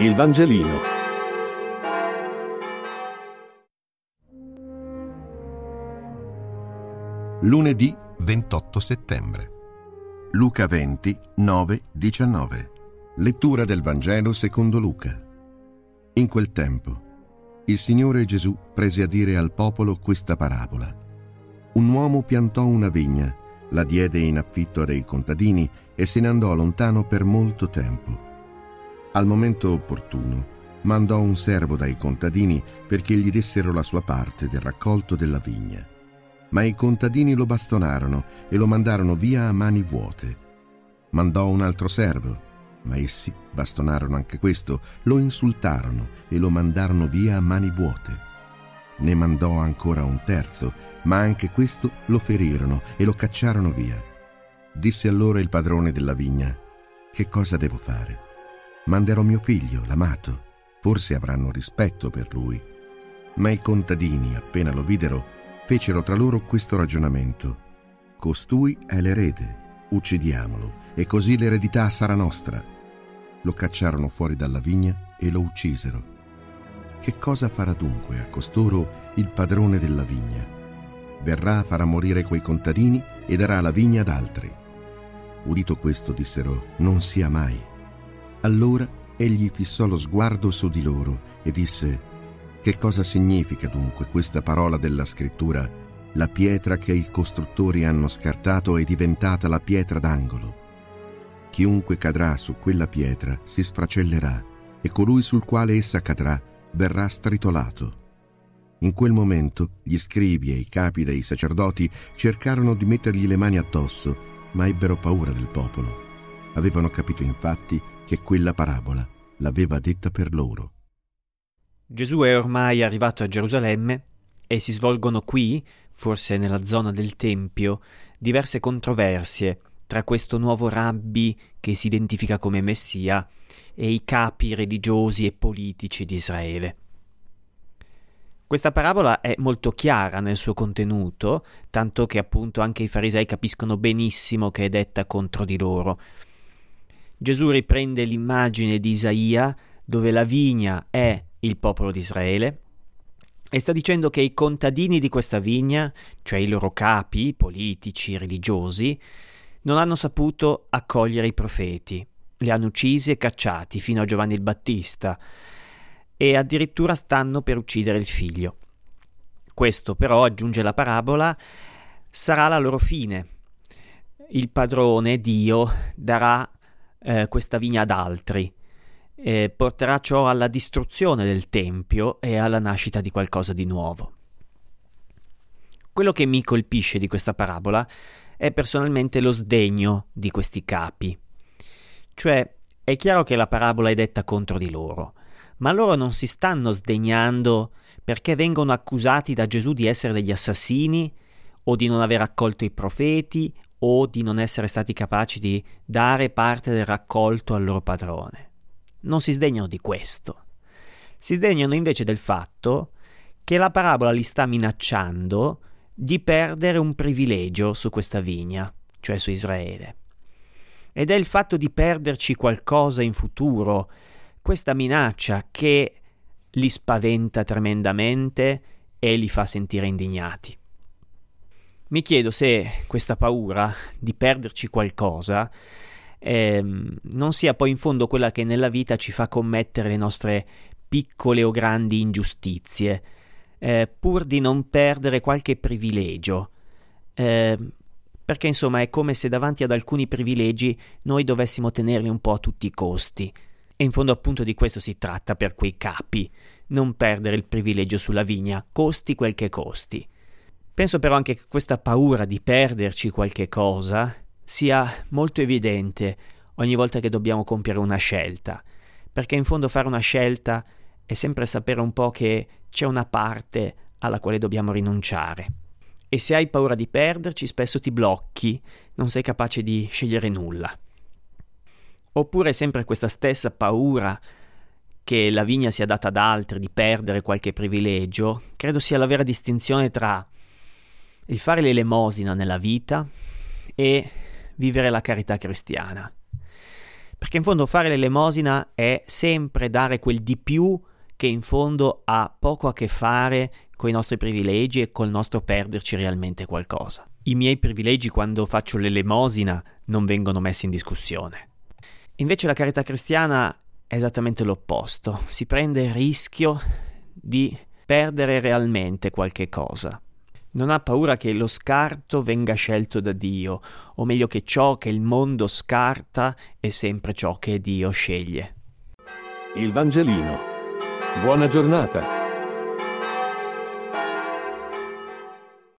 Il Vangelino. Lunedì 28 settembre. Luca 20, 9, 19. Lettura del Vangelo secondo Luca. In quel tempo, il Signore Gesù prese a dire al popolo questa parabola. Un uomo piantò una vigna, la diede in affitto a dei contadini e se ne andò lontano per molto tempo. Al momento opportuno, mandò un servo dai contadini perché gli dessero la sua parte del raccolto della vigna. Ma i contadini lo bastonarono e lo mandarono via a mani vuote. Mandò un altro servo, ma essi bastonarono anche questo, lo insultarono e lo mandarono via a mani vuote. Ne mandò ancora un terzo, ma anche questo lo ferirono e lo cacciarono via. Disse allora il padrone della vigna, che cosa devo fare? Manderò mio figlio, l'amato, forse avranno rispetto per lui. Ma i contadini, appena lo videro, fecero tra loro questo ragionamento. Costui è l'erede, uccidiamolo, e così l'eredità sarà nostra. Lo cacciarono fuori dalla vigna e lo uccisero. Che cosa farà dunque a costoro il padrone della vigna? Verrà, farà morire quei contadini e darà la vigna ad altri. Udito questo dissero, non sia mai. Allora egli fissò lo sguardo su di loro e disse, che cosa significa dunque questa parola della scrittura? La pietra che i costruttori hanno scartato è diventata la pietra d'angolo. Chiunque cadrà su quella pietra si sfracellerà e colui sul quale essa cadrà verrà stritolato. In quel momento gli scribi e i capi dei sacerdoti cercarono di mettergli le mani addosso, ma ebbero paura del popolo. Avevano capito infatti che quella parabola l'aveva detta per loro. Gesù è ormai arrivato a Gerusalemme e si svolgono qui, forse nella zona del Tempio, diverse controversie tra questo nuovo rabbi che si identifica come Messia e i capi religiosi e politici di Israele. Questa parabola è molto chiara nel suo contenuto, tanto che appunto anche i farisei capiscono benissimo che è detta contro di loro. Gesù riprende l'immagine di Isaia, dove la vigna è il popolo di Israele, e sta dicendo che i contadini di questa vigna, cioè i loro capi, politici, religiosi, non hanno saputo accogliere i profeti, li hanno uccisi e cacciati fino a Giovanni il Battista e addirittura stanno per uccidere il figlio. Questo però, aggiunge la parabola, sarà la loro fine. Il padrone, Dio, darà eh, questa vigna ad altri, e porterà ciò alla distruzione del Tempio e alla nascita di qualcosa di nuovo. Quello che mi colpisce di questa parabola è personalmente lo sdegno di questi capi. Cioè, è chiaro che la parabola è detta contro di loro, ma loro non si stanno sdegnando perché vengono accusati da Gesù di essere degli assassini o di non aver accolto i profeti o di non essere stati capaci di dare parte del raccolto al loro padrone. Non si sdegnano di questo. Si sdegnano invece del fatto che la parabola li sta minacciando di perdere un privilegio su questa vigna, cioè su Israele. Ed è il fatto di perderci qualcosa in futuro, questa minaccia che li spaventa tremendamente e li fa sentire indignati. Mi chiedo se questa paura di perderci qualcosa eh, non sia poi in fondo quella che nella vita ci fa commettere le nostre piccole o grandi ingiustizie, eh, pur di non perdere qualche privilegio. Eh, perché insomma è come se davanti ad alcuni privilegi noi dovessimo tenerli un po' a tutti i costi. E in fondo appunto di questo si tratta per quei capi, non perdere il privilegio sulla vigna, costi quel che costi. Penso però anche che questa paura di perderci qualche cosa sia molto evidente ogni volta che dobbiamo compiere una scelta, perché in fondo fare una scelta è sempre sapere un po' che c'è una parte alla quale dobbiamo rinunciare. E se hai paura di perderci, spesso ti blocchi, non sei capace di scegliere nulla. Oppure sempre questa stessa paura che la vigna sia data ad altri, di perdere qualche privilegio, credo sia la vera distinzione tra il fare l'elemosina nella vita e vivere la carità cristiana. Perché in fondo fare l'elemosina è sempre dare quel di più che in fondo ha poco a che fare con i nostri privilegi e col nostro perderci realmente qualcosa. I miei privilegi quando faccio l'elemosina non vengono messi in discussione. Invece la carità cristiana è esattamente l'opposto, si prende il rischio di perdere realmente qualche cosa. Non ha paura che lo scarto venga scelto da Dio, o meglio che ciò che il mondo scarta è sempre ciò che Dio sceglie. Il Vangelino. Buona giornata.